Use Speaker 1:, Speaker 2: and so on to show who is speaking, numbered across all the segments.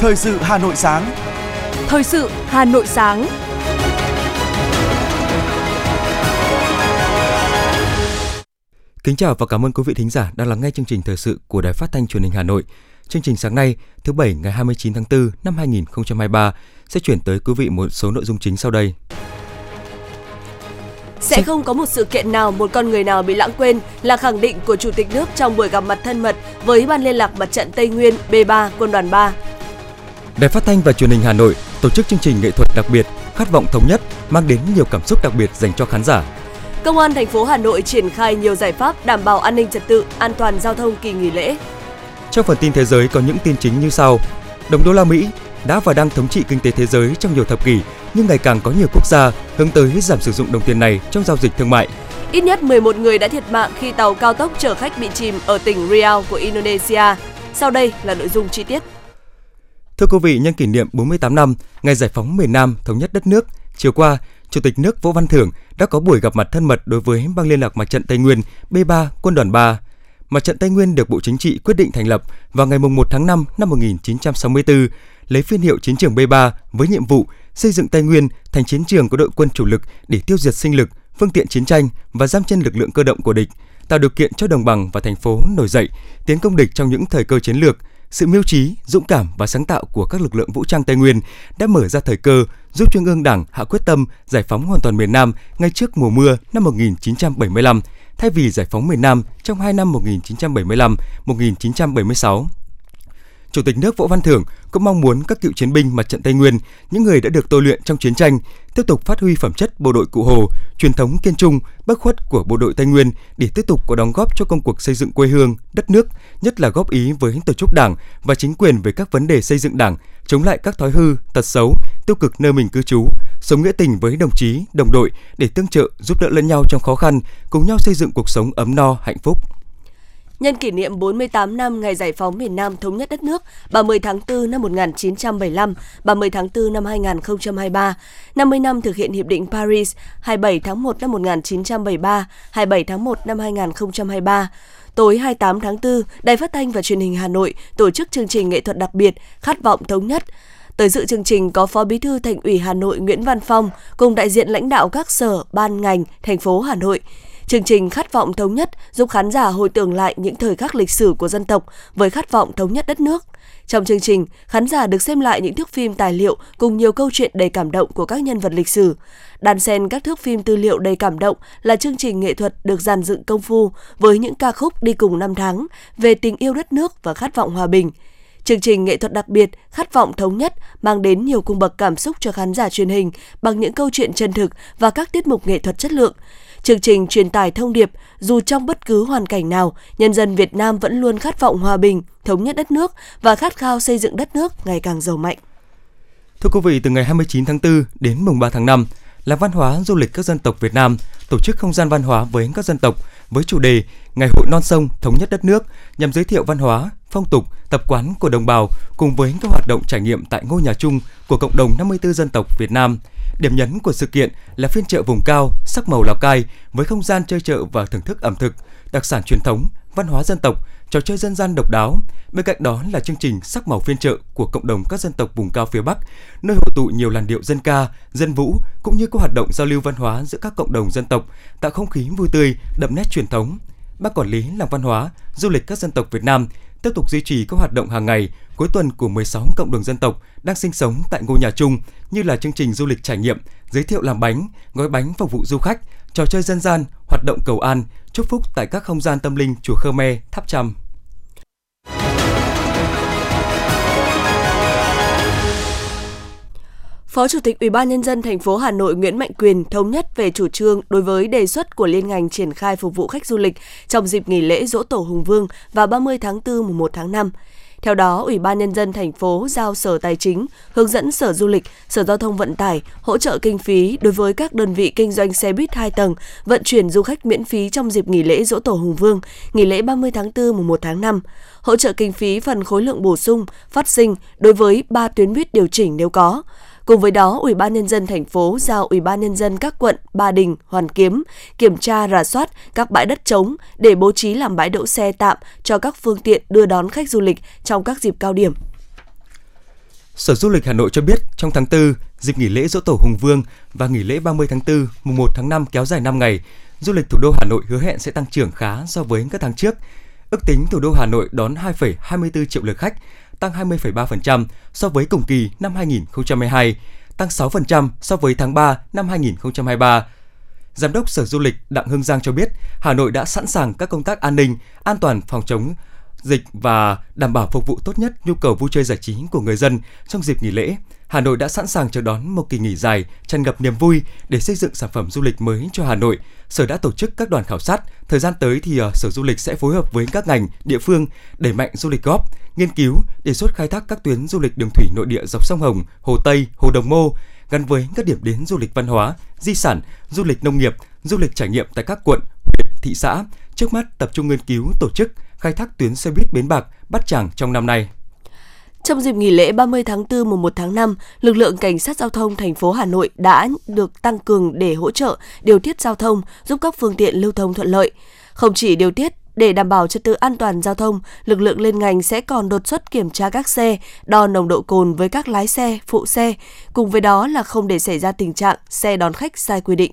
Speaker 1: Thời sự Hà Nội sáng.
Speaker 2: Thời sự Hà Nội sáng.
Speaker 3: Kính chào và cảm ơn quý vị thính giả đang lắng nghe chương trình thời sự của Đài Phát thanh Truyền hình Hà Nội. Chương trình sáng nay, thứ bảy ngày 29 tháng 4 năm 2023 sẽ chuyển tới quý vị một số nội dung chính sau đây.
Speaker 2: Sẽ không có một sự kiện nào, một con người nào bị lãng quên là khẳng định của Chủ tịch nước trong buổi gặp mặt thân mật với Ban liên lạc Mặt trận Tây Nguyên B3 Quân đoàn 3.
Speaker 3: Đài Phát thanh và Truyền hình Hà Nội tổ chức chương trình nghệ thuật đặc biệt Khát vọng thống nhất mang đến nhiều cảm xúc đặc biệt dành cho khán giả.
Speaker 2: Công an thành phố Hà Nội triển khai nhiều giải pháp đảm bảo an ninh trật tự, an toàn giao thông kỳ nghỉ lễ.
Speaker 3: Trong phần tin thế giới có những tin chính như sau. Đồng đô la Mỹ đã và đang thống trị kinh tế thế giới trong nhiều thập kỷ, nhưng ngày càng có nhiều quốc gia hướng tới giảm sử dụng đồng tiền này trong giao dịch thương mại.
Speaker 2: Ít nhất 11 người đã thiệt mạng khi tàu cao tốc chở khách bị chìm ở tỉnh Riau của Indonesia. Sau đây là nội dung chi tiết.
Speaker 3: Thưa quý vị, nhân kỷ niệm 48 năm ngày giải phóng miền Nam thống nhất đất nước, chiều qua, Chủ tịch nước Võ Văn Thưởng đã có buổi gặp mặt thân mật đối với Ban Liên lạc Mặt trận Tây Nguyên B3 Quân đoàn 3. Mặt trận Tây Nguyên được Bộ Chính trị quyết định thành lập vào ngày 1 tháng 5 năm 1964, lấy phiên hiệu chiến trường B3 với nhiệm vụ xây dựng Tây Nguyên thành chiến trường có đội quân chủ lực để tiêu diệt sinh lực, phương tiện chiến tranh và giam chân lực lượng cơ động của địch, tạo điều kiện cho đồng bằng và thành phố nổi dậy, tiến công địch trong những thời cơ chiến lược, sự mưu trí, dũng cảm và sáng tạo của các lực lượng vũ trang Tây Nguyên đã mở ra thời cơ giúp Trung ương Đảng hạ quyết tâm giải phóng hoàn toàn miền Nam ngay trước mùa mưa năm 1975, thay vì giải phóng miền Nam trong hai năm 1975-1976. Chủ tịch nước Võ Văn Thưởng cũng mong muốn các cựu chiến binh mặt trận Tây Nguyên, những người đã được tôi luyện trong chiến tranh, tiếp tục phát huy phẩm chất bộ đội cụ Hồ, truyền thống kiên trung, bất khuất của bộ đội Tây Nguyên để tiếp tục có đóng góp cho công cuộc xây dựng quê hương, đất nước, nhất là góp ý với tổ chức Đảng và chính quyền về các vấn đề xây dựng Đảng, chống lại các thói hư, tật xấu, tiêu cực nơi mình cư trú, sống nghĩa tình với đồng chí, đồng đội để tương trợ, giúp đỡ lẫn nhau trong khó khăn, cùng nhau xây dựng cuộc sống ấm no, hạnh phúc.
Speaker 2: Nhân kỷ niệm 48 năm ngày giải phóng miền Nam thống nhất đất nước 30 tháng 4 năm 1975, 30 tháng 4 năm 2023, 50 năm thực hiện Hiệp định Paris 27 tháng 1 năm 1973, 27 tháng 1 năm 2023. Tối 28 tháng 4, Đài Phát thanh và Truyền hình Hà Nội tổ chức chương trình nghệ thuật đặc biệt Khát vọng thống nhất. Tới dự chương trình có Phó Bí thư Thành ủy Hà Nội Nguyễn Văn Phong cùng đại diện lãnh đạo các sở, ban ngành, thành phố Hà Nội. Chương trình Khát vọng thống nhất giúp khán giả hồi tưởng lại những thời khắc lịch sử của dân tộc với khát vọng thống nhất đất nước. Trong chương trình, khán giả được xem lại những thước phim tài liệu cùng nhiều câu chuyện đầy cảm động của các nhân vật lịch sử. đàn xen các thước phim tư liệu đầy cảm động là chương trình nghệ thuật được dàn dựng công phu với những ca khúc đi cùng năm tháng về tình yêu đất nước và khát vọng hòa bình. Chương trình nghệ thuật đặc biệt Khát vọng thống nhất mang đến nhiều cung bậc cảm xúc cho khán giả truyền hình bằng những câu chuyện chân thực và các tiết mục nghệ thuật chất lượng. Chương trình truyền tải thông điệp dù trong bất cứ hoàn cảnh nào, nhân dân Việt Nam vẫn luôn khát vọng hòa bình, thống nhất đất nước và khát khao xây dựng đất nước ngày càng giàu mạnh.
Speaker 3: Thưa quý vị, từ ngày 29 tháng 4 đến mùng 3 tháng 5 là văn hóa du lịch các dân tộc Việt Nam tổ chức không gian văn hóa với các dân tộc với chủ đề Ngày hội non sông thống nhất đất nước nhằm giới thiệu văn hóa, phong tục, tập quán của đồng bào cùng với các hoạt động trải nghiệm tại ngôi nhà chung của cộng đồng 54 dân tộc Việt Nam. Điểm nhấn của sự kiện là phiên chợ vùng cao sắc màu Lào Cai với không gian chơi chợ và thưởng thức ẩm thực, đặc sản truyền thống, văn hóa dân tộc, trò chơi dân gian độc đáo. Bên cạnh đó là chương trình sắc màu phiên chợ của cộng đồng các dân tộc vùng cao phía Bắc, nơi hội tụ nhiều làn điệu dân ca, dân vũ cũng như các hoạt động giao lưu văn hóa giữa các cộng đồng dân tộc, tạo không khí vui tươi, đậm nét truyền thống. Ban quản lý làng văn hóa, du lịch các dân tộc Việt Nam tiếp tục duy trì các hoạt động hàng ngày cuối tuần của 16 cộng đồng dân tộc đang sinh sống tại ngôi nhà chung như là chương trình du lịch trải nghiệm, giới thiệu làm bánh, gói bánh phục vụ du khách, trò chơi dân gian, hoạt động cầu an, chúc phúc tại các không gian tâm linh chùa Khmer, Tháp Chăm.
Speaker 2: Phó Chủ tịch Ủy ban nhân dân thành phố Hà Nội Nguyễn Mạnh Quyền thống nhất về chủ trương đối với đề xuất của liên ngành triển khai phục vụ khách du lịch trong dịp nghỉ lễ Dỗ Tổ Hùng Vương vào 30 tháng 4 mùng 1 tháng 5. Theo đó, Ủy ban nhân dân thành phố giao Sở Tài chính hướng dẫn Sở Du lịch, Sở Giao thông Vận tải hỗ trợ kinh phí đối với các đơn vị kinh doanh xe buýt 2 tầng vận chuyển du khách miễn phí trong dịp nghỉ lễ Dỗ Tổ Hùng Vương, nghỉ lễ 30 tháng 4 mùng 1 tháng 5. Hỗ trợ kinh phí phần khối lượng bổ sung phát sinh đối với 3 tuyến buýt điều chỉnh nếu có. Cùng với đó, Ủy ban nhân dân thành phố giao Ủy ban nhân dân các quận Ba Đình, Hoàn Kiếm kiểm tra rà soát các bãi đất trống để bố trí làm bãi đỗ xe tạm cho các phương tiện đưa đón khách du lịch trong các dịp cao điểm.
Speaker 3: Sở Du lịch Hà Nội cho biết trong tháng 4, dịp nghỉ lễ Dỗ Tổ Hùng Vương và nghỉ lễ 30 tháng 4, mùng 1 tháng 5 kéo dài 5 ngày, du lịch thủ đô Hà Nội hứa hẹn sẽ tăng trưởng khá so với các tháng trước. Ước tính thủ đô Hà Nội đón 2,24 triệu lượt khách, tăng 20,3% so với cùng kỳ năm 2022, tăng 6% so với tháng 3 năm 2023. Giám đốc Sở Du lịch Đặng Hưng Giang cho biết, Hà Nội đã sẵn sàng các công tác an ninh, an toàn phòng chống dịch và đảm bảo phục vụ tốt nhất nhu cầu vui chơi giải trí của người dân trong dịp nghỉ lễ. Hà Nội đã sẵn sàng chờ đón một kỳ nghỉ dài tràn ngập niềm vui để xây dựng sản phẩm du lịch mới cho Hà Nội. Sở đã tổ chức các đoàn khảo sát. Thời gian tới thì ờ, Sở Du lịch sẽ phối hợp với các ngành, địa phương đẩy mạnh du lịch góp, nghiên cứu, đề xuất khai thác các tuyến du lịch đường thủy nội địa dọc sông Hồng, Hồ Tây, Hồ Đồng Mô gắn với các điểm đến du lịch văn hóa, di sản, du lịch nông nghiệp, du lịch trải nghiệm tại các quận, huyện, thị xã. Trước mắt tập trung nghiên cứu tổ chức khai thác tuyến xe buýt Bến Bạc, Bát Tràng trong năm nay.
Speaker 2: Trong dịp nghỉ lễ 30 tháng 4 mùng 1 tháng 5, lực lượng cảnh sát giao thông thành phố Hà Nội đã được tăng cường để hỗ trợ điều tiết giao thông, giúp các phương tiện lưu thông thuận lợi. Không chỉ điều tiết để đảm bảo trật tự an toàn giao thông, lực lượng lên ngành sẽ còn đột xuất kiểm tra các xe, đo nồng độ cồn với các lái xe, phụ xe, cùng với đó là không để xảy ra tình trạng xe đón khách sai quy định.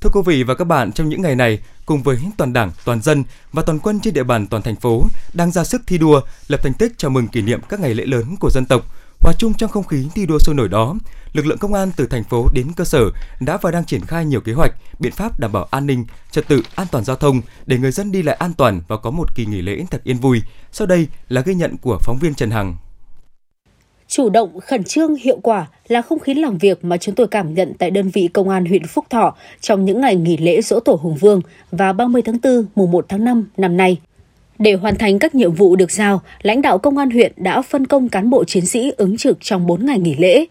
Speaker 3: Thưa quý vị và các bạn, trong những ngày này, cùng với toàn Đảng, toàn dân và toàn quân trên địa bàn toàn thành phố đang ra sức thi đua, lập thành tích chào mừng kỷ niệm các ngày lễ lớn của dân tộc. Hòa chung trong không khí thi đua sôi nổi đó, lực lượng công an từ thành phố đến cơ sở đã và đang triển khai nhiều kế hoạch, biện pháp đảm bảo an ninh, trật tự, an toàn giao thông để người dân đi lại an toàn và có một kỳ nghỉ lễ thật yên vui. Sau đây là ghi nhận của phóng viên Trần Hằng.
Speaker 1: Chủ động, khẩn trương, hiệu quả là không khí làm việc mà chúng tôi cảm nhận tại đơn vị công an huyện Phúc Thọ trong những ngày nghỉ lễ Dỗ Tổ Hùng Vương và 30 tháng 4, mùng 1 tháng 5 năm nay. Để hoàn thành các nhiệm vụ được giao, lãnh đạo công an huyện đã phân công cán bộ chiến sĩ ứng trực trong 4 ngày nghỉ lễ.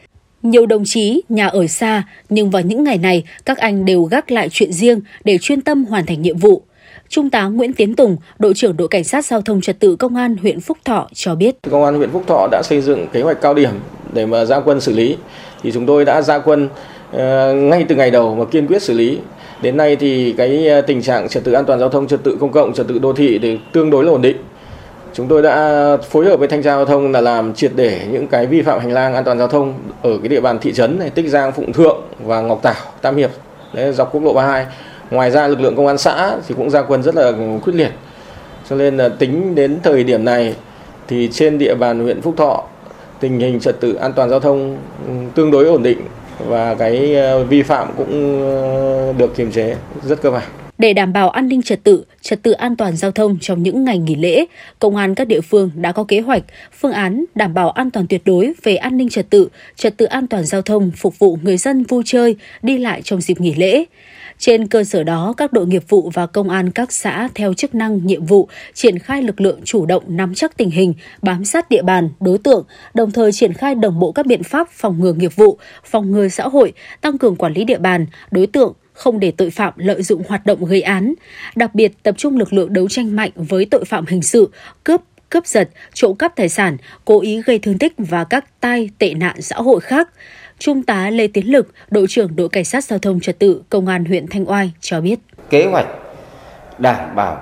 Speaker 1: Nhiều đồng chí nhà ở xa, nhưng vào những ngày này, các anh đều gác lại chuyện riêng để chuyên tâm hoàn thành nhiệm vụ. Trung tá Nguyễn Tiến Tùng, đội trưởng đội cảnh sát giao thông trật tự công an huyện Phúc Thọ cho biết.
Speaker 4: Công an huyện Phúc Thọ đã xây dựng kế hoạch cao điểm để mà ra quân xử lý. Thì chúng tôi đã ra quân ờ, ngay từ ngày đầu mà kiên quyết xử lý. Đến nay thì cái ờ, tình trạng trật tự an toàn giao thông, trật tự công cộng, trật tự đô thị thì tương đối là ổn định. Chúng tôi đã phối hợp với thanh tra giao thông là làm triệt để những cái vi phạm hành lang an toàn giao thông ở cái địa bàn thị trấn này, Tích Giang, Phụng Thượng và Ngọc Tảo, Tam Hiệp, đấy, dọc quốc lộ 32 ngoài ra lực lượng công an xã thì cũng ra quân rất là quyết liệt cho nên là tính đến thời điểm này thì trên địa bàn huyện Phúc Thọ tình hình trật tự an toàn giao thông ừ, tương đối ổn định và cái ờ, vi phạm cũng ờ, được kiềm chế rất cơ bản.
Speaker 1: Để đảm bảo an ninh trật tự, trật tự an toàn giao thông trong những ngày nghỉ lễ, công an các địa phương đã có kế hoạch, phương án đảm bảo an toàn tuyệt đối về an ninh trật tự, trật tự an toàn giao thông phục vụ người dân vui chơi, đi lại trong dịp nghỉ lễ. Trên cơ sở đó, các đội nghiệp vụ và công an các xã theo chức năng, nhiệm vụ triển khai lực lượng chủ động nắm chắc tình hình, bám sát địa bàn, đối tượng, đồng thời triển khai đồng bộ các biện pháp phòng ngừa nghiệp vụ, phòng ngừa xã hội, tăng cường quản lý địa bàn, đối tượng, không để tội phạm lợi dụng hoạt động gây án. Đặc biệt tập trung lực lượng đấu tranh mạnh với tội phạm hình sự, cướp, cướp giật, trộm cắp tài sản, cố ý gây thương tích và các tai tệ nạn xã hội khác. Trung tá Lê Tiến Lực, đội trưởng đội cảnh sát giao thông trật tự công an huyện Thanh Oai cho biết.
Speaker 5: Kế hoạch đảm bảo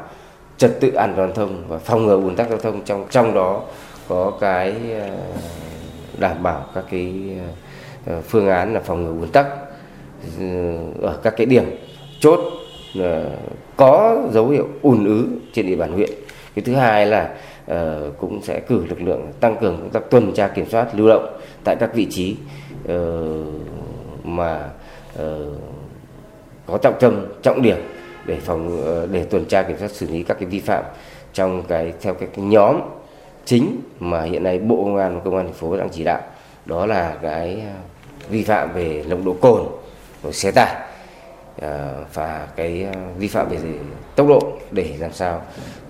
Speaker 5: trật tự an toàn giao thông và phòng ngừa ùn tắc giao thông trong trong đó có cái ờ, đảm bảo các cái ờ, phương án là phòng ngừa ùn tắc ừ, ở các cái điểm chốt ờ, có dấu hiệu ùn ứ trên địa bàn huyện. Cái thứ hai là cũng sẽ cử lực lượng tăng cường công tác tuần tra kiểm soát lưu động tại các vị trí Ờ, mà ờ, có trọng tâm trọng điểm để phòng ờ, để tuần tra kiểm soát xử lý các cái vi phạm trong cái theo cái, cái nhóm chính mà hiện nay bộ công an và công an thành phố đang chỉ đạo. Đó là cái vi phạm về nồng độ cồn của xe tải và cái vi phạm về tốc độ để làm sao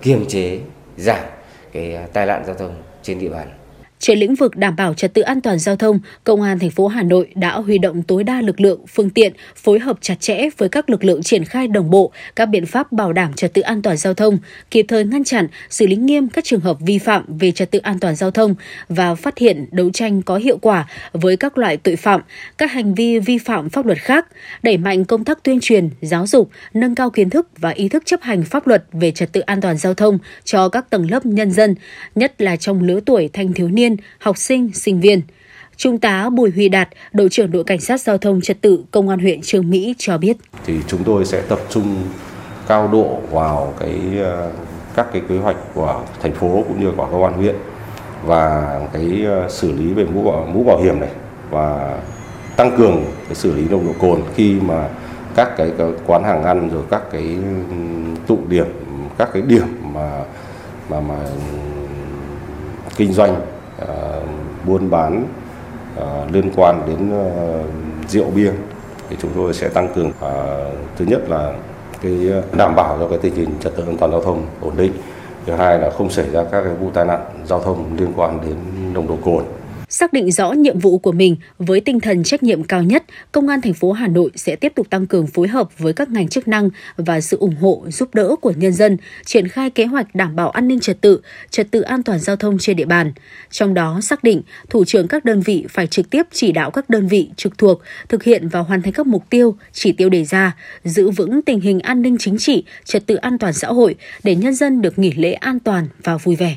Speaker 5: kiềm chế giảm cái tai nạn giao thông trên địa bàn
Speaker 1: trên lĩnh vực đảm bảo trật tự an toàn giao thông, Công an thành phố Hà Nội đã huy động tối đa lực lượng, phương tiện, phối hợp chặt chẽ với các lực lượng triển khai đồng bộ các biện pháp bảo đảm trật tự an toàn giao thông, kịp thời ngăn chặn, xử lý nghiêm các trường hợp vi phạm về trật tự an toàn giao thông và phát hiện đấu tranh có hiệu quả với các loại tội phạm, các hành vi vi phạm pháp luật khác, đẩy mạnh công tác tuyên truyền, giáo dục, nâng cao kiến thức và ý thức chấp hành pháp luật về trật tự an toàn giao thông cho các tầng lớp nhân dân, nhất là trong lứa tuổi thanh thiếu niên niên, học sinh, sinh viên – Trung tá Bùi Huy Đạt, đội trưởng đội cảnh sát giao thông trật tự công an huyện Trương Mỹ cho biết.
Speaker 6: Thì chúng tôi sẽ tập trung cao độ vào cái ờ, các cái kế hoạch của thành phố cũng như của công an huyện và cái ờ, xử lý về mũ bảo, mũ bảo hiểm này và tăng cường cái xử lý nồng độ cồn khi mà các cái, cái quán hàng ăn rồi các cái tụ điểm các cái điểm mà mà mà kinh doanh Ờ, buôn bán ờ, liên quan đến ờ, rượu bia thì chúng tôi sẽ tăng cường. Thứ nhất là cái đảm bảo cho cái tình hình trật tự an toàn giao thông ổn định. Thứ hai là không xảy ra các cái vụ tai nạn giao thông liên quan đến nồng độ cồn.
Speaker 1: Xác định rõ nhiệm vụ của mình với tinh thần trách nhiệm cao nhất, Công an thành phố Hà Nội sẽ tiếp tục tăng cường phối hợp với các ngành chức năng và sự ủng hộ giúp đỡ của nhân dân, triển khai kế hoạch đảm bảo an ninh trật tự, trật tự an toàn giao thông trên địa bàn. Trong đó xác định thủ trưởng các đơn vị phải trực tiếp chỉ đạo các đơn vị trực thuộc thực hiện và hoàn thành các mục tiêu, chỉ tiêu đề ra, giữ vững tình hình an ninh chính trị, trật tự an toàn xã hội để nhân dân được nghỉ lễ an toàn và vui vẻ.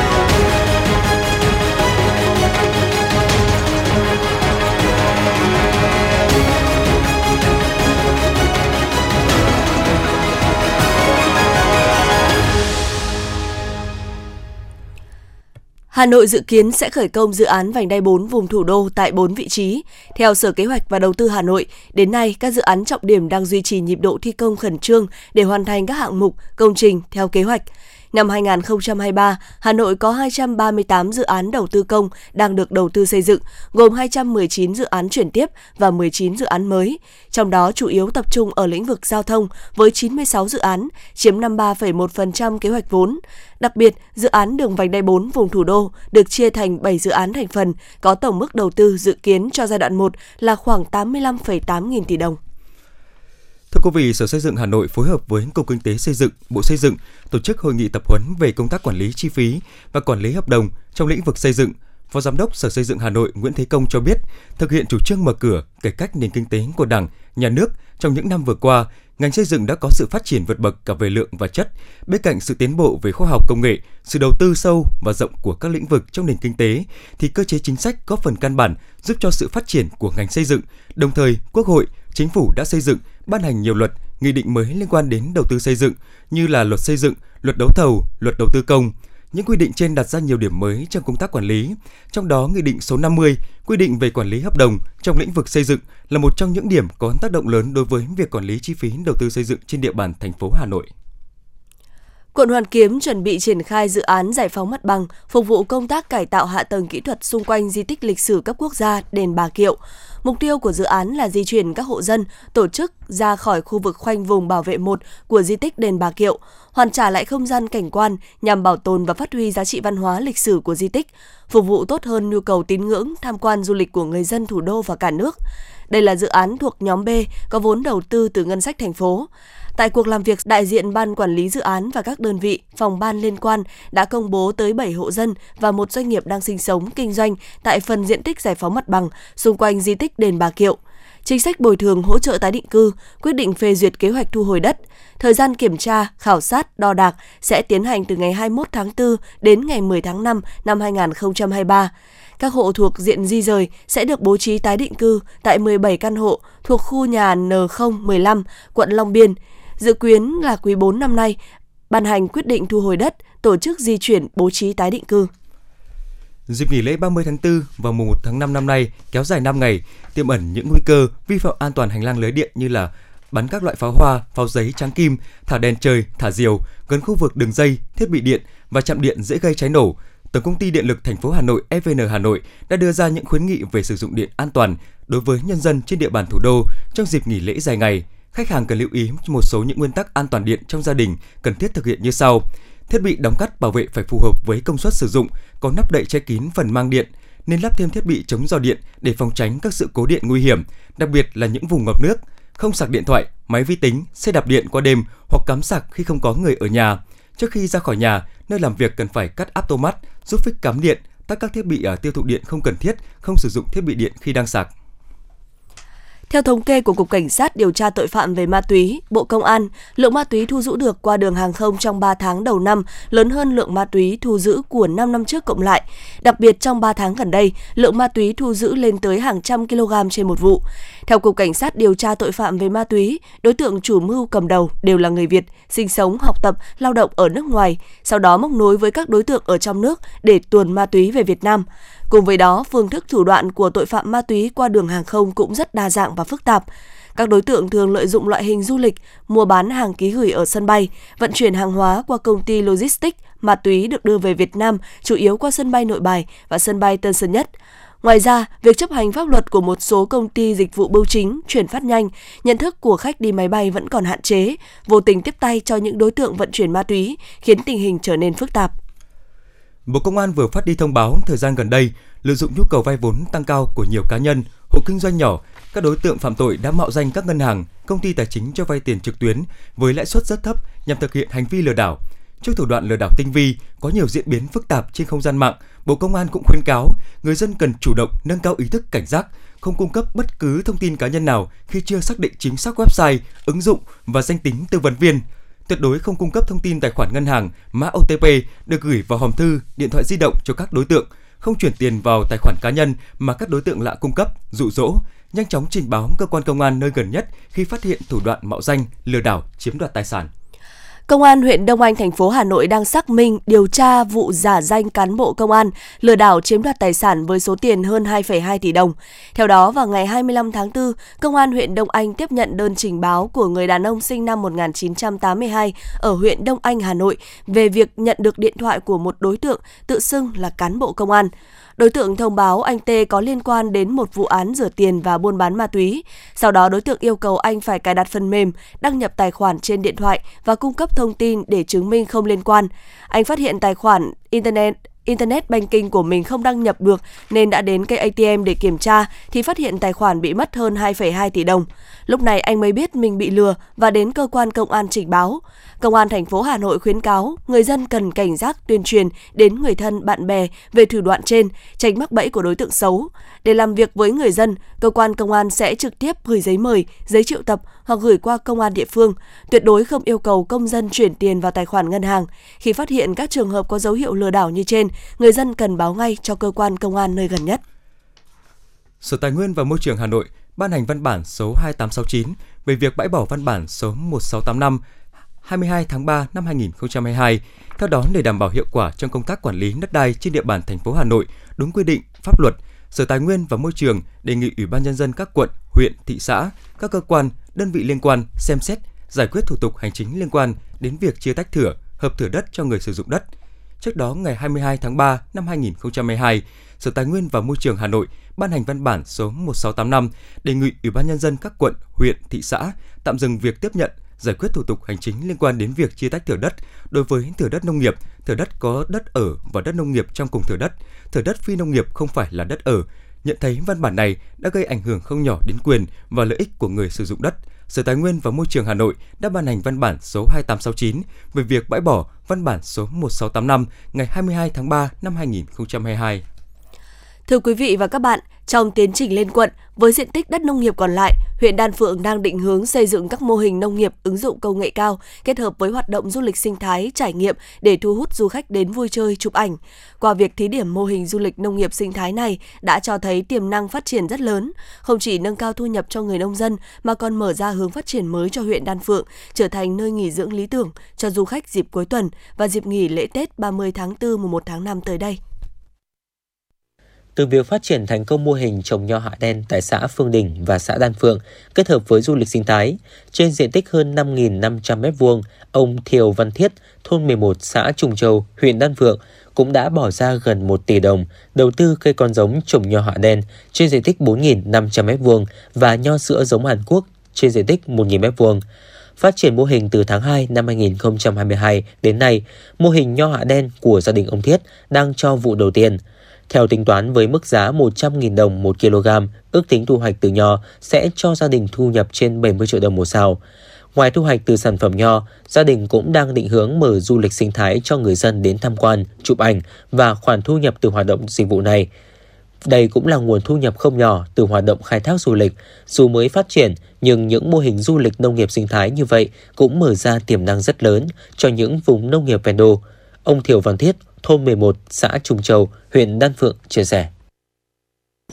Speaker 2: Hà Nội dự kiến sẽ khởi công dự án vành đai 4 vùng thủ đô tại 4 vị trí. Theo Sở Kế hoạch và Đầu tư Hà Nội, đến nay các dự án trọng điểm đang duy trì nhịp độ thi công khẩn trương để hoàn thành các hạng mục, công trình theo kế hoạch. Năm 2023, Hà Nội có 238 dự án đầu tư công đang được đầu tư xây dựng, gồm 219 dự án chuyển tiếp và 19 dự án mới. Trong đó chủ yếu tập trung ở lĩnh vực giao thông với 96 dự án, chiếm 53,1% kế hoạch vốn. Đặc biệt, dự án đường vành đai 4 vùng thủ đô được chia thành 7 dự án thành phần, có tổng mức đầu tư dự kiến cho giai đoạn 1 là khoảng 85,8 nghìn tỷ đồng.
Speaker 3: Thưa quý vị, Sở Xây dựng Hà Nội phối hợp với Cục Kinh tế Xây dựng, Bộ Xây dựng tổ chức hội nghị tập huấn về công tác quản lý chi phí và quản lý hợp đồng trong lĩnh vực xây dựng. Phó Giám đốc Sở Xây dựng Hà Nội Nguyễn Thế Công cho biết, thực hiện chủ trương mở cửa, cải cách nền kinh tế của Đảng, Nhà nước trong những năm vừa qua, ngành xây dựng đã có sự phát triển vượt bậc cả về lượng và chất. Bên cạnh sự tiến bộ về khoa học công nghệ, sự đầu tư sâu và rộng của các lĩnh vực trong nền kinh tế, thì cơ chế chính sách có phần căn bản giúp cho sự phát triển của ngành xây dựng. Đồng thời, Quốc hội, Chính phủ đã xây dựng, ban hành nhiều luật, nghị định mới liên quan đến đầu tư xây dựng như là luật xây dựng, luật đấu thầu, luật đầu tư công. Những quy định trên đặt ra nhiều điểm mới trong công tác quản lý, trong đó Nghị định số 50 quy định về quản lý hợp đồng trong lĩnh vực xây dựng là một trong những điểm có tác động lớn đối với việc quản lý chi phí đầu tư xây dựng trên địa bàn thành phố Hà Nội.
Speaker 2: Quận Hoàn Kiếm chuẩn bị triển khai dự án giải phóng mặt bằng phục vụ công tác cải tạo hạ tầng kỹ thuật xung quanh di tích lịch sử cấp quốc gia đền Bà Kiệu. Mục tiêu của dự án là di chuyển các hộ dân, tổ chức ra khỏi khu vực khoanh vùng bảo vệ 1 của di tích đền Bà Kiệu, hoàn trả lại không gian cảnh quan nhằm bảo tồn và phát huy giá trị văn hóa lịch sử của di tích, phục vụ tốt hơn nhu cầu tín ngưỡng, tham quan du lịch của người dân thủ đô và cả nước. Đây là dự án thuộc nhóm B có vốn đầu tư từ ngân sách thành phố. Tại cuộc làm việc, đại diện Ban Quản lý Dự án và các đơn vị, phòng ban liên quan đã công bố tới 7 hộ dân và một doanh nghiệp đang sinh sống, kinh doanh tại phần diện tích giải phóng mặt bằng xung quanh di tích đền Bà Kiệu. Chính sách bồi thường hỗ trợ tái định cư, quyết định phê duyệt kế hoạch thu hồi đất. Thời gian kiểm tra, khảo sát, đo đạc sẽ tiến hành từ ngày 21 tháng 4 đến ngày 10 tháng 5 năm 2023 các hộ thuộc diện di rời sẽ được bố trí tái định cư tại 17 căn hộ thuộc khu nhà N015, quận Long Biên. Dự kiến là quý 4 năm nay, ban hành quyết định thu hồi đất, tổ chức di chuyển bố trí tái định cư.
Speaker 3: Dịp nghỉ lễ 30 tháng 4 và mùng 1 tháng 5 năm nay kéo dài 5 ngày, tiềm ẩn những nguy cơ vi phạm an toàn hành lang lưới điện như là bắn các loại pháo hoa, pháo giấy trắng kim, thả đèn trời, thả diều gần khu vực đường dây, thiết bị điện và chạm điện dễ gây cháy nổ. Tổng công ty Điện lực thành phố Hà Nội EVN Hà Nội đã đưa ra những khuyến nghị về sử dụng điện an toàn đối với nhân dân trên địa bàn thủ đô trong dịp nghỉ lễ dài ngày khách hàng cần lưu ý một số những nguyên tắc an toàn điện trong gia đình cần thiết thực hiện như sau. Thiết bị đóng cắt bảo vệ phải phù hợp với công suất sử dụng, có nắp đậy che kín phần mang điện, nên lắp thêm thiết bị chống giò điện để phòng tránh các sự cố điện nguy hiểm, đặc biệt là những vùng ngập nước, không sạc điện thoại, máy vi tính, xe đạp điện qua đêm hoặc cắm sạc khi không có người ở nhà. Trước khi ra khỏi nhà, nơi làm việc cần phải cắt áp tô mắt, giúp phích cắm điện, tắt các thiết bị ở tiêu thụ điện không cần thiết, không sử dụng thiết bị điện khi đang sạc.
Speaker 2: Theo thống kê của Cục Cảnh sát điều tra tội phạm về ma túy, Bộ Công an, lượng ma túy thu giữ được qua đường hàng không trong 3 tháng đầu năm lớn hơn lượng ma túy thu giữ của 5 năm trước cộng lại. Đặc biệt trong 3 tháng gần đây, lượng ma túy thu giữ lên tới hàng trăm kg trên một vụ. Theo Cục Cảnh sát điều tra tội phạm về ma túy, đối tượng chủ mưu cầm đầu đều là người Việt, sinh sống, học tập, lao động ở nước ngoài, sau đó móc nối với các đối tượng ở trong nước để tuồn ma túy về Việt Nam. Cùng với đó, phương thức thủ đoạn của tội phạm ma túy qua đường hàng không cũng rất đa dạng và phức tạp. Các đối tượng thường lợi dụng loại hình du lịch, mua bán hàng ký gửi ở sân bay, vận chuyển hàng hóa qua công ty logistics, ma túy được đưa về Việt Nam chủ yếu qua sân bay Nội Bài và sân bay Tân Sơn Nhất. Ngoài ra, việc chấp hành pháp luật của một số công ty dịch vụ bưu chính, chuyển phát nhanh, nhận thức của khách đi máy bay vẫn còn hạn chế, vô tình tiếp tay cho những đối tượng vận chuyển ma túy, khiến tình hình trở nên phức tạp.
Speaker 3: Bộ Công an vừa phát đi thông báo thời gian gần đây, lợi dụng nhu cầu vay vốn tăng cao của nhiều cá nhân, hộ kinh doanh nhỏ, các đối tượng phạm tội đã mạo danh các ngân hàng, công ty tài chính cho vay tiền trực tuyến với lãi suất rất thấp nhằm thực hiện hành vi lừa đảo. Trước thủ đoạn lừa đảo tinh vi, có nhiều diễn biến phức tạp trên không gian mạng, Bộ Công an cũng khuyến cáo người dân cần chủ động nâng cao ý thức cảnh giác, không cung cấp bất cứ thông tin cá nhân nào khi chưa xác định chính xác website, ứng dụng và danh tính tư vấn viên. Tuyệt đối không cung cấp thông tin tài khoản ngân hàng, mã OTP được gửi vào hòm thư, điện thoại di động cho các đối tượng, không chuyển tiền vào tài khoản cá nhân mà các đối tượng lạ cung cấp, dụ dỗ, nhanh chóng trình báo cơ quan công an nơi gần nhất khi phát hiện thủ đoạn mạo danh, lừa đảo, chiếm đoạt tài sản.
Speaker 2: Công an huyện Đông Anh, thành phố Hà Nội đang xác minh điều tra vụ giả danh cán bộ công an lừa đảo chiếm đoạt tài sản với số tiền hơn 2,2 tỷ đồng. Theo đó, vào ngày 25 tháng 4, Công an huyện Đông Anh tiếp nhận đơn trình báo của người đàn ông sinh năm 1982 ở huyện Đông Anh, Hà Nội về việc nhận được điện thoại của một đối tượng tự xưng là cán bộ công an. Đối tượng thông báo anh T có liên quan đến một vụ án rửa tiền và buôn bán ma túy. Sau đó đối tượng yêu cầu anh phải cài đặt phần mềm, đăng nhập tài khoản trên điện thoại và cung cấp thông tin để chứng minh không liên quan. Anh phát hiện tài khoản Internet Internet banking của mình không đăng nhập được nên đã đến cây ATM để kiểm tra thì phát hiện tài khoản bị mất hơn 2,2 tỷ đồng. Lúc này anh mới biết mình bị lừa và đến cơ quan công an trình báo. Công an thành phố Hà Nội khuyến cáo người dân cần cảnh giác tuyên truyền đến người thân, bạn bè về thủ đoạn trên, tránh mắc bẫy của đối tượng xấu. Để làm việc với người dân, cơ quan công an sẽ trực tiếp gửi giấy mời, giấy triệu tập hoặc gửi qua công an địa phương. Tuyệt đối không yêu cầu công dân chuyển tiền vào tài khoản ngân hàng. Khi phát hiện các trường hợp có dấu hiệu lừa đảo như trên, người dân cần báo ngay cho cơ quan công an nơi gần nhất.
Speaker 3: Sở Tài nguyên và Môi trường Hà Nội ban hành văn bản số 2869 về việc bãi bỏ văn bản số 1685 22 tháng 3 năm 2022. Theo đó, để đảm bảo hiệu quả trong công tác quản lý đất đai trên địa bàn thành phố Hà Nội đúng quy định pháp luật, Sở Tài nguyên và Môi trường đề nghị Ủy ban nhân dân các quận, huyện, thị xã, các cơ quan, đơn vị liên quan xem xét giải quyết thủ tục hành chính liên quan đến việc chia tách thửa, hợp thửa đất cho người sử dụng đất. Trước đó, ngày 22 tháng 3 năm 2022, Sở Tài nguyên và Môi trường Hà Nội ban hành văn bản số 1685 đề nghị Ủy ban nhân dân các quận, huyện, thị xã tạm dừng việc tiếp nhận, giải quyết thủ tục hành chính liên quan đến việc chia tách thửa đất đối với thửa đất nông nghiệp, thửa đất có đất ở và đất nông nghiệp trong cùng thửa đất, thửa đất phi nông nghiệp không phải là đất ở. Nhận thấy văn bản này đã gây ảnh hưởng không nhỏ đến quyền và lợi ích của người sử dụng đất, Sở Tài nguyên và Môi trường Hà Nội đã ban hành văn bản số 2869 về việc bãi bỏ văn bản số 1685 ngày 22 tháng 3 năm 2022.
Speaker 2: Thưa quý vị và các bạn, trong tiến trình lên quận, với diện tích đất nông nghiệp còn lại, huyện Đan Phượng đang định hướng xây dựng các mô hình nông nghiệp ứng dụng công nghệ cao kết hợp với hoạt động du lịch sinh thái, trải nghiệm để thu hút du khách đến vui chơi, chụp ảnh. Qua việc thí điểm mô hình du lịch nông nghiệp sinh thái này đã cho thấy tiềm năng phát triển rất lớn, không chỉ nâng cao thu nhập cho người nông dân mà còn mở ra hướng phát triển mới cho huyện Đan Phượng, trở thành nơi nghỉ dưỡng lý tưởng cho du khách dịp cuối tuần và dịp nghỉ lễ Tết 30 tháng 4 mùng 1 tháng 5 tới đây.
Speaker 7: Từ việc phát triển thành công mô hình trồng nho hạ đen tại xã Phương Đình và xã Đan Phượng kết hợp với du lịch sinh thái, trên diện tích hơn 5.500 m2, ông Thiều Văn Thiết, thôn 11 xã Trùng Châu, huyện Đan Phượng cũng đã bỏ ra gần 1 tỷ đồng đầu tư cây con giống trồng nho hạ đen trên diện tích 4.500 m2 và nho sữa giống Hàn Quốc trên diện tích 1.000 m2. Phát triển mô hình từ tháng 2 năm 2022 đến nay, mô hình nho hạ đen của gia đình ông Thiết đang cho vụ đầu tiên – theo tính toán với mức giá 100.000 đồng 1 kg, ước tính thu hoạch từ nho sẽ cho gia đình thu nhập trên 70 triệu đồng một sao. Ngoài thu hoạch từ sản phẩm nho, gia đình cũng đang định hướng mở du lịch sinh thái cho người dân đến tham quan, chụp ảnh và khoản thu nhập từ hoạt động dịch vụ này. Đây cũng là nguồn thu nhập không nhỏ từ hoạt động khai thác du lịch. Dù mới phát triển, nhưng những mô hình du lịch nông nghiệp sinh thái như vậy cũng mở ra tiềm năng rất lớn cho những vùng nông nghiệp ven đô. Ông Thiều Văn Thiết, thôn 11, xã Trung Châu, huyện Đan Phượng chia sẻ.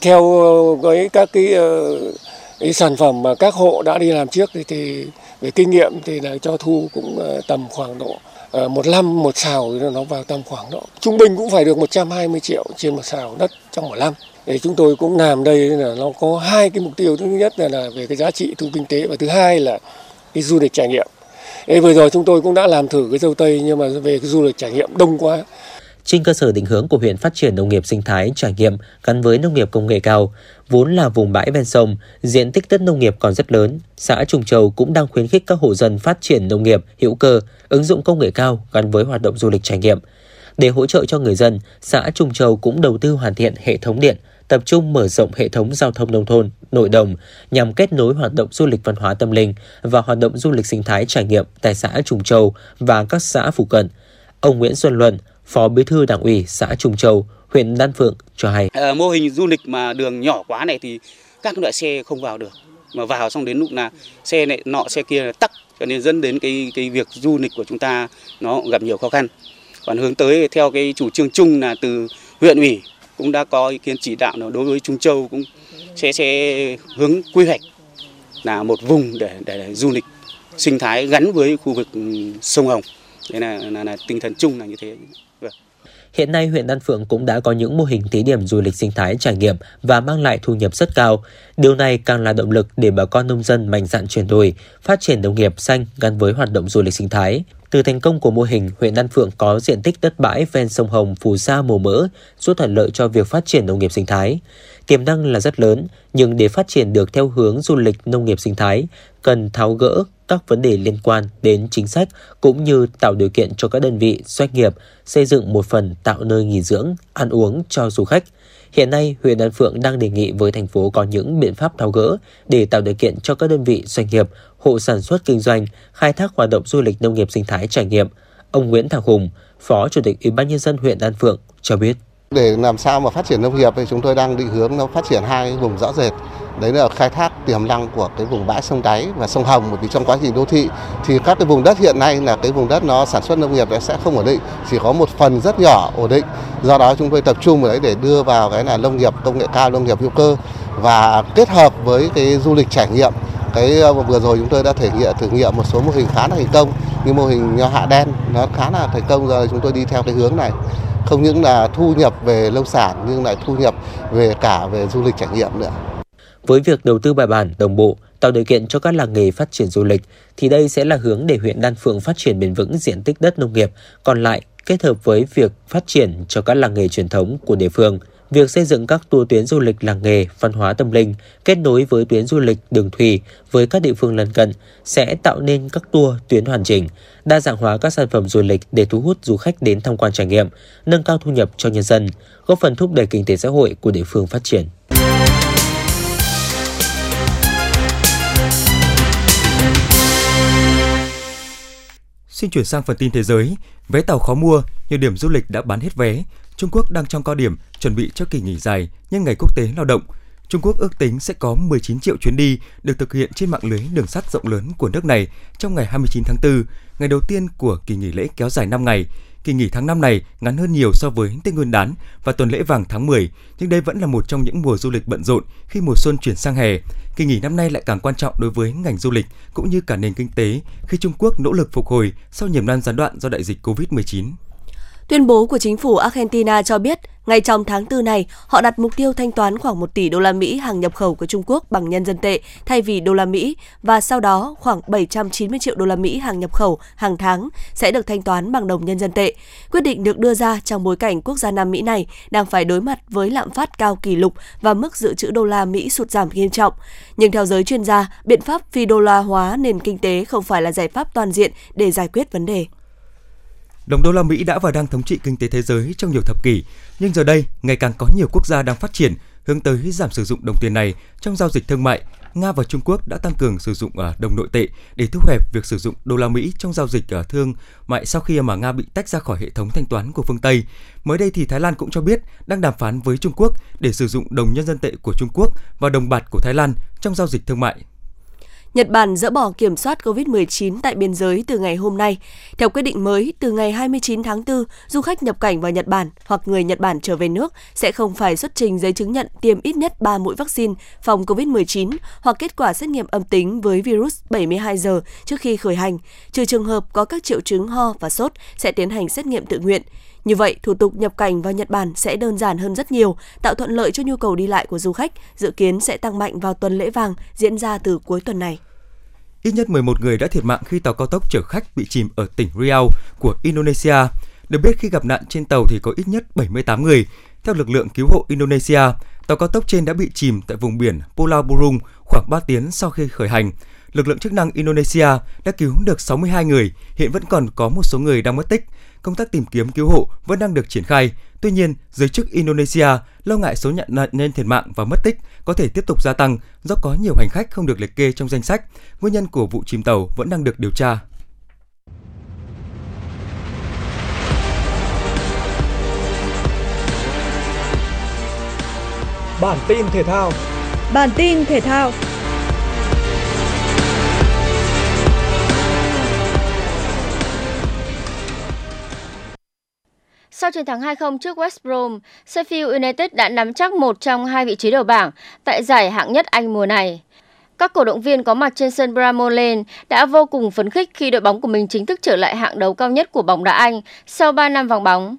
Speaker 8: Theo ờ, với các cái, ờ, cái sản phẩm mà các hộ đã đi làm trước thì, thì về kinh nghiệm thì là cho thu cũng ờ, tầm khoảng độ một năm một xào thì nó vào tầm khoảng độ trung bình cũng phải được 120 triệu trên một xào đất trong một năm. Để chúng tôi cũng làm đây là nó có hai cái mục tiêu. Thứ nhất là, là về cái giá trị thu kinh tế và thứ hai là cái du lịch trải nghiệm. Ê, vừa rồi chúng tôi cũng đã làm thử cái dâu tây nhưng mà về cái du lịch trải nghiệm đông quá
Speaker 7: trên cơ sở định hướng của huyện phát triển nông nghiệp sinh thái trải nghiệm gắn với nông nghiệp công nghệ cao, vốn là vùng bãi ven sông, diện tích đất nông nghiệp còn rất lớn. Xã Trùng Châu cũng đang khuyến khích các hộ dân phát triển nông nghiệp hữu cơ, ứng dụng công nghệ cao gắn với hoạt động du lịch trải nghiệm. Để hỗ trợ cho người dân, xã Trùng Châu cũng đầu tư hoàn thiện hệ thống điện, tập trung mở rộng hệ thống giao thông nông thôn, nội đồng nhằm kết nối hoạt động du lịch văn hóa tâm linh và hoạt động du lịch sinh thái trải nghiệm tại xã Trùng Châu và các xã phụ cận. Ông Nguyễn Xuân Luân, Phó Bí thư Đảng ủy xã Trung Châu, huyện Đan Phượng cho hay.
Speaker 9: À, mô hình du lịch mà đường nhỏ quá này thì các loại xe không vào được. Mà vào xong đến lúc là xe này nọ xe kia là tắc cho nên dẫn đến cái cái việc du lịch của chúng ta nó gặp nhiều khó khăn. Còn hướng tới theo cái chủ trương chung là từ huyện ủy cũng đã có ý kiến chỉ đạo là đối với Trung Châu cũng sẽ sẽ hướng quy hoạch là một vùng để để du lịch sinh thái gắn với khu vực sông Hồng. Đây là, là, là tinh thần chung là như thế.
Speaker 7: Hiện nay huyện Đan Phượng cũng đã có những mô hình thí điểm du lịch sinh thái trải nghiệm và mang lại thu nhập rất cao. Điều này càng là động lực để bà con nông dân mạnh dạn chuyển đổi, phát triển nông nghiệp xanh gắn với hoạt động du lịch sinh thái. Từ thành công của mô hình, huyện Đan Phượng có diện tích đất bãi ven sông Hồng phù sa màu mỡ, giúp thuận lợi cho việc phát triển nông nghiệp sinh thái. Tiềm năng là rất lớn, nhưng để phát triển được theo hướng du lịch nông nghiệp sinh thái, cần tháo gỡ các vấn đề liên quan đến chính sách cũng như tạo điều kiện cho các đơn vị doanh nghiệp xây dựng một phần tạo nơi nghỉ dưỡng, ăn uống cho du khách. Hiện nay, huyện Đan Phượng đang đề nghị với thành phố có những biện pháp tháo gỡ để tạo điều kiện cho các đơn vị doanh nghiệp, hộ sản xuất kinh doanh khai thác hoạt động du lịch nông nghiệp sinh thái trải nghiệm. Ông Nguyễn Thảo Hùng, Phó Chủ tịch Ủy ban nhân dân huyện Đan Phượng cho biết.
Speaker 10: Để làm sao mà phát triển nông nghiệp thì chúng tôi đang định hướng nó phát triển hai vùng rõ rệt. Đấy là khai thác tiềm năng của cái vùng bãi sông đáy và sông Hồng, bởi vì trong quá trình đô thị thì các cái vùng đất hiện nay là cái vùng đất nó sản xuất nông nghiệp nó sẽ không ổn định, chỉ có một phần rất nhỏ ổn định. Do đó chúng tôi tập trung vào đấy để đưa vào cái là nông nghiệp công nghệ cao, nông nghiệp hữu cơ và kết hợp với cái du lịch trải nghiệm. Cái ờ, vừa rồi chúng tôi đã thể nghiệm, thử nghiệm một số mô hình khá là thành công, như mô hình nho hạ đen, nó khá là thành công rồi chúng tôi đi theo cái hướng này không những là thu nhập về nông sản nhưng lại thu nhập về cả về du lịch trải nghiệm nữa
Speaker 7: với việc đầu tư bài bản, đồng bộ, tạo điều kiện cho các làng nghề phát triển du lịch, thì đây sẽ là hướng để huyện Đan Phượng phát triển bền vững diện tích đất nông nghiệp, còn lại kết hợp với việc phát triển cho các làng nghề truyền thống của địa phương. Việc xây dựng các tour tuyến du lịch làng nghề, văn hóa tâm linh kết nối với tuyến du lịch đường thủy với các địa phương lân cận sẽ tạo nên các tour tuyến hoàn chỉnh, đa dạng hóa các sản phẩm du lịch để thu hút du khách đến tham quan trải nghiệm, nâng cao thu nhập cho nhân dân, góp phần thúc đẩy kinh tế xã hội của địa phương phát triển.
Speaker 3: Xin chuyển sang phần tin thế giới. Vé tàu khó mua, nhiều điểm du lịch đã bán hết vé. Trung Quốc đang trong cao điểm chuẩn bị cho kỳ nghỉ dài nhân ngày quốc tế lao động. Trung Quốc ước tính sẽ có 19 triệu chuyến đi được thực hiện trên mạng lưới đường sắt rộng lớn của nước này trong ngày 29 tháng 4, ngày đầu tiên của kỳ nghỉ lễ kéo dài 5 ngày. Kỳ nghỉ tháng 5 này ngắn hơn nhiều so với Tết Nguyên đán và tuần lễ vàng tháng 10, nhưng đây vẫn là một trong những mùa du lịch bận rộn khi mùa xuân chuyển sang hè. Kỳ nghỉ năm nay lại càng quan trọng đối với ngành du lịch cũng như cả nền kinh tế khi Trung Quốc nỗ lực phục hồi sau nhiều năm gián đoạn do đại dịch Covid-19.
Speaker 2: Tuyên bố của chính phủ Argentina cho biết, ngay trong tháng 4 này, họ đặt mục tiêu thanh toán khoảng 1 tỷ đô la Mỹ hàng nhập khẩu của Trung Quốc bằng nhân dân tệ thay vì đô la Mỹ và sau đó khoảng 790 triệu đô la Mỹ hàng nhập khẩu hàng tháng sẽ được thanh toán bằng đồng nhân dân tệ. Quyết định được đưa ra trong bối cảnh quốc gia Nam Mỹ này đang phải đối mặt với lạm phát cao kỷ lục và mức dự trữ đô la Mỹ sụt giảm nghiêm trọng. Nhưng theo giới chuyên gia, biện pháp phi đô la hóa nền kinh tế không phải là giải pháp toàn diện để giải quyết vấn đề.
Speaker 3: Đồng đô la Mỹ đã và đang thống trị kinh tế thế giới trong nhiều thập kỷ, nhưng giờ đây ngày càng có nhiều quốc gia đang phát triển Hướng tới giảm sử dụng đồng tiền này trong giao dịch thương mại, Nga và Trung Quốc đã tăng cường sử dụng à, đồng nội tệ để thu hẹp việc sử dụng đô la Mỹ trong giao dịch à, thương mại sau khi mà Nga bị tách ra khỏi hệ thống thanh toán của phương Tây. Mới đây thì Thái Lan cũng cho biết đang đàm phán với Trung Quốc để sử dụng đồng nhân dân tệ của Trung Quốc và đồng bạc của Thái Lan trong giao dịch thương mại.
Speaker 2: Nhật Bản dỡ bỏ kiểm soát COVID-19 tại biên giới từ ngày hôm nay. Theo quyết định mới, từ ngày 29 tháng 4, du khách nhập cảnh vào Nhật Bản hoặc người Nhật Bản trở về nước sẽ không phải xuất trình giấy chứng nhận tiêm ít nhất 3 mũi vaccine phòng COVID-19 hoặc kết quả xét nghiệm âm tính với virus 72 giờ trước khi khởi hành, trừ trường hợp có các triệu chứng ho và sốt sẽ tiến hành xét nghiệm tự nguyện. Như vậy, thủ tục nhập cảnh vào Nhật Bản sẽ đơn giản hơn rất nhiều, tạo thuận lợi cho nhu cầu đi lại của du khách, dự kiến sẽ tăng mạnh vào tuần lễ vàng diễn ra từ cuối tuần này.
Speaker 3: Ít nhất 11 người đã thiệt mạng khi tàu cao tốc chở khách bị chìm ở tỉnh Riau của Indonesia. Được biết khi gặp nạn trên tàu thì có ít nhất 78 người. Theo lực lượng cứu hộ Indonesia, tàu cao tốc trên đã bị chìm tại vùng biển Pulau Burung khoảng 3 tiếng sau khi khởi hành. Lực lượng chức năng Indonesia đã cứu được 62 người, hiện vẫn còn có một số người đang mất tích công tác tìm kiếm cứu hộ vẫn đang được triển khai. Tuy nhiên, giới chức Indonesia lo ngại số nạn nhân thiệt mạng và mất tích có thể tiếp tục gia tăng do có nhiều hành khách không được liệt kê trong danh sách. Nguyên nhân của vụ chìm tàu vẫn đang được điều tra.
Speaker 11: Bản tin thể thao
Speaker 12: Bản tin thể thao Sau chiến thắng 2-0 trước West Brom, Sheffield United đã nắm chắc một trong hai vị trí đầu bảng tại giải hạng nhất Anh mùa này. Các cổ động viên có mặt trên sân Bramall Lane đã vô cùng phấn khích khi đội bóng của mình chính thức trở lại hạng đấu cao nhất của bóng đá Anh sau 3 năm vắng bóng.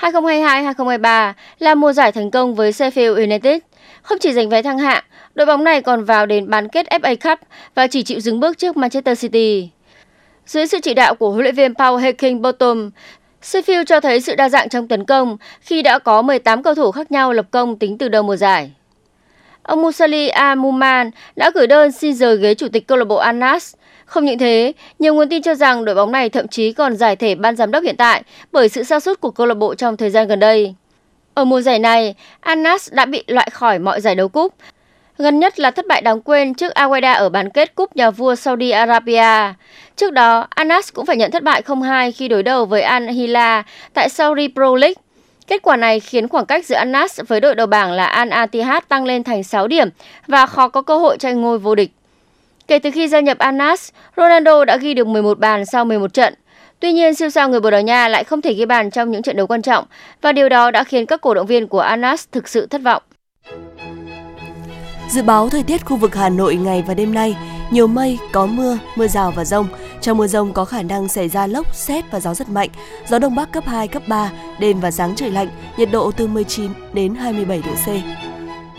Speaker 12: 2022-2023 là mùa giải thành công với Sheffield United. Không chỉ giành vé thăng hạng, đội bóng này còn vào đến bán kết FA Cup và chỉ chịu dừng bước trước Manchester City. Dưới sự chỉ đạo của huấn luyện viên Paul Heckingbottom, Sheffield cho thấy sự đa dạng trong tấn công khi đã có 18 cầu thủ khác nhau lập công tính từ đầu mùa giải. Ông Musali Amuman đã gửi đơn xin rời ghế chủ tịch câu lạc bộ Anas. Không những thế, nhiều nguồn tin cho rằng đội bóng này thậm chí còn giải thể ban giám đốc hiện tại bởi sự sa sút của câu lạc bộ trong thời gian gần đây. Ở mùa giải này, Anas đã bị loại khỏi mọi giải đấu cúp. Gần nhất là thất bại đáng quên trước Al ở bán kết cúp nhà vua Saudi Arabia. Trước đó, Anas cũng phải nhận thất bại 0-2 khi đối đầu với Al Hilal tại Saudi Pro League. Kết quả này khiến khoảng cách giữa Anas với đội đầu bảng là Al Attihad tăng lên thành 6 điểm và khó có cơ hội tranh ngôi vô địch. Kể từ khi gia nhập Anas, Ronaldo đã ghi được 11 bàn sau 11 trận. Tuy nhiên, siêu sao người Bồ Đào Nha lại không thể ghi bàn trong những trận đấu quan trọng và điều đó đã khiến các cổ động viên của Anas thực sự thất vọng.
Speaker 2: Dự báo thời tiết khu vực Hà Nội ngày và đêm nay, nhiều mây, có mưa, mưa rào và rông. Trong mưa rông có khả năng xảy ra lốc, xét và gió rất mạnh. Gió đông bắc cấp 2, cấp 3, đêm và sáng trời lạnh, nhiệt độ từ 19 đến 27 độ C.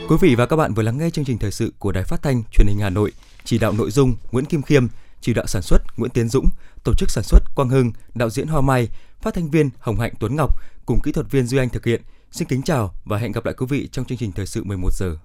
Speaker 3: Quý vị và các bạn vừa lắng nghe chương trình thời sự của Đài Phát thanh Truyền hình Hà Nội, chỉ đạo nội dung Nguyễn Kim Khiêm, chỉ đạo sản xuất Nguyễn Tiến Dũng, tổ chức sản xuất Quang Hưng, đạo diễn Hoa Mai, phát thanh viên Hồng Hạnh Tuấn Ngọc cùng kỹ thuật viên Duy Anh thực hiện. Xin kính chào và hẹn gặp lại quý vị trong chương trình thời sự 11 giờ.